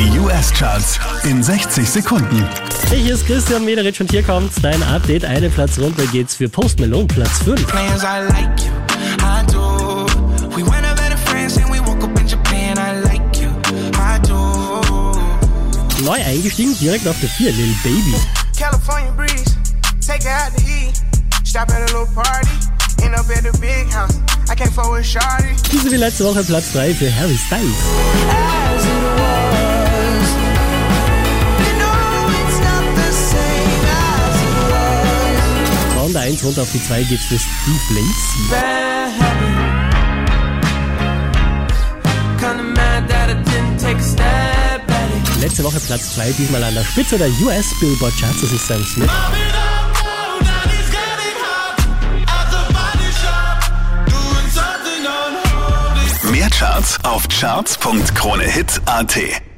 Die US-Charts in 60 Sekunden. Hier ist Christian Mederitsch und hier kommt dein Update. Einen Platz runter geht's für Post Malone, Platz 5. Plans I like you, I do. We went up better friends and we woke up in Japan. I like you, I do. Neu eingestiegen, direkt auf der 4, Lil Baby. California breeze, take her out to eat. Stop at a little party, end up at the big house. I can't with Shawty. Diese wie letzte Woche Platz 3 für Harry Styles. 1 runter auf die 2 geht's für Steve Lacey. Letzte Woche Platz 2, diesmal an der Spitze der US Billboard Charts, das ist Sam Smith. Mehr Charts auf charts.kronehit.at.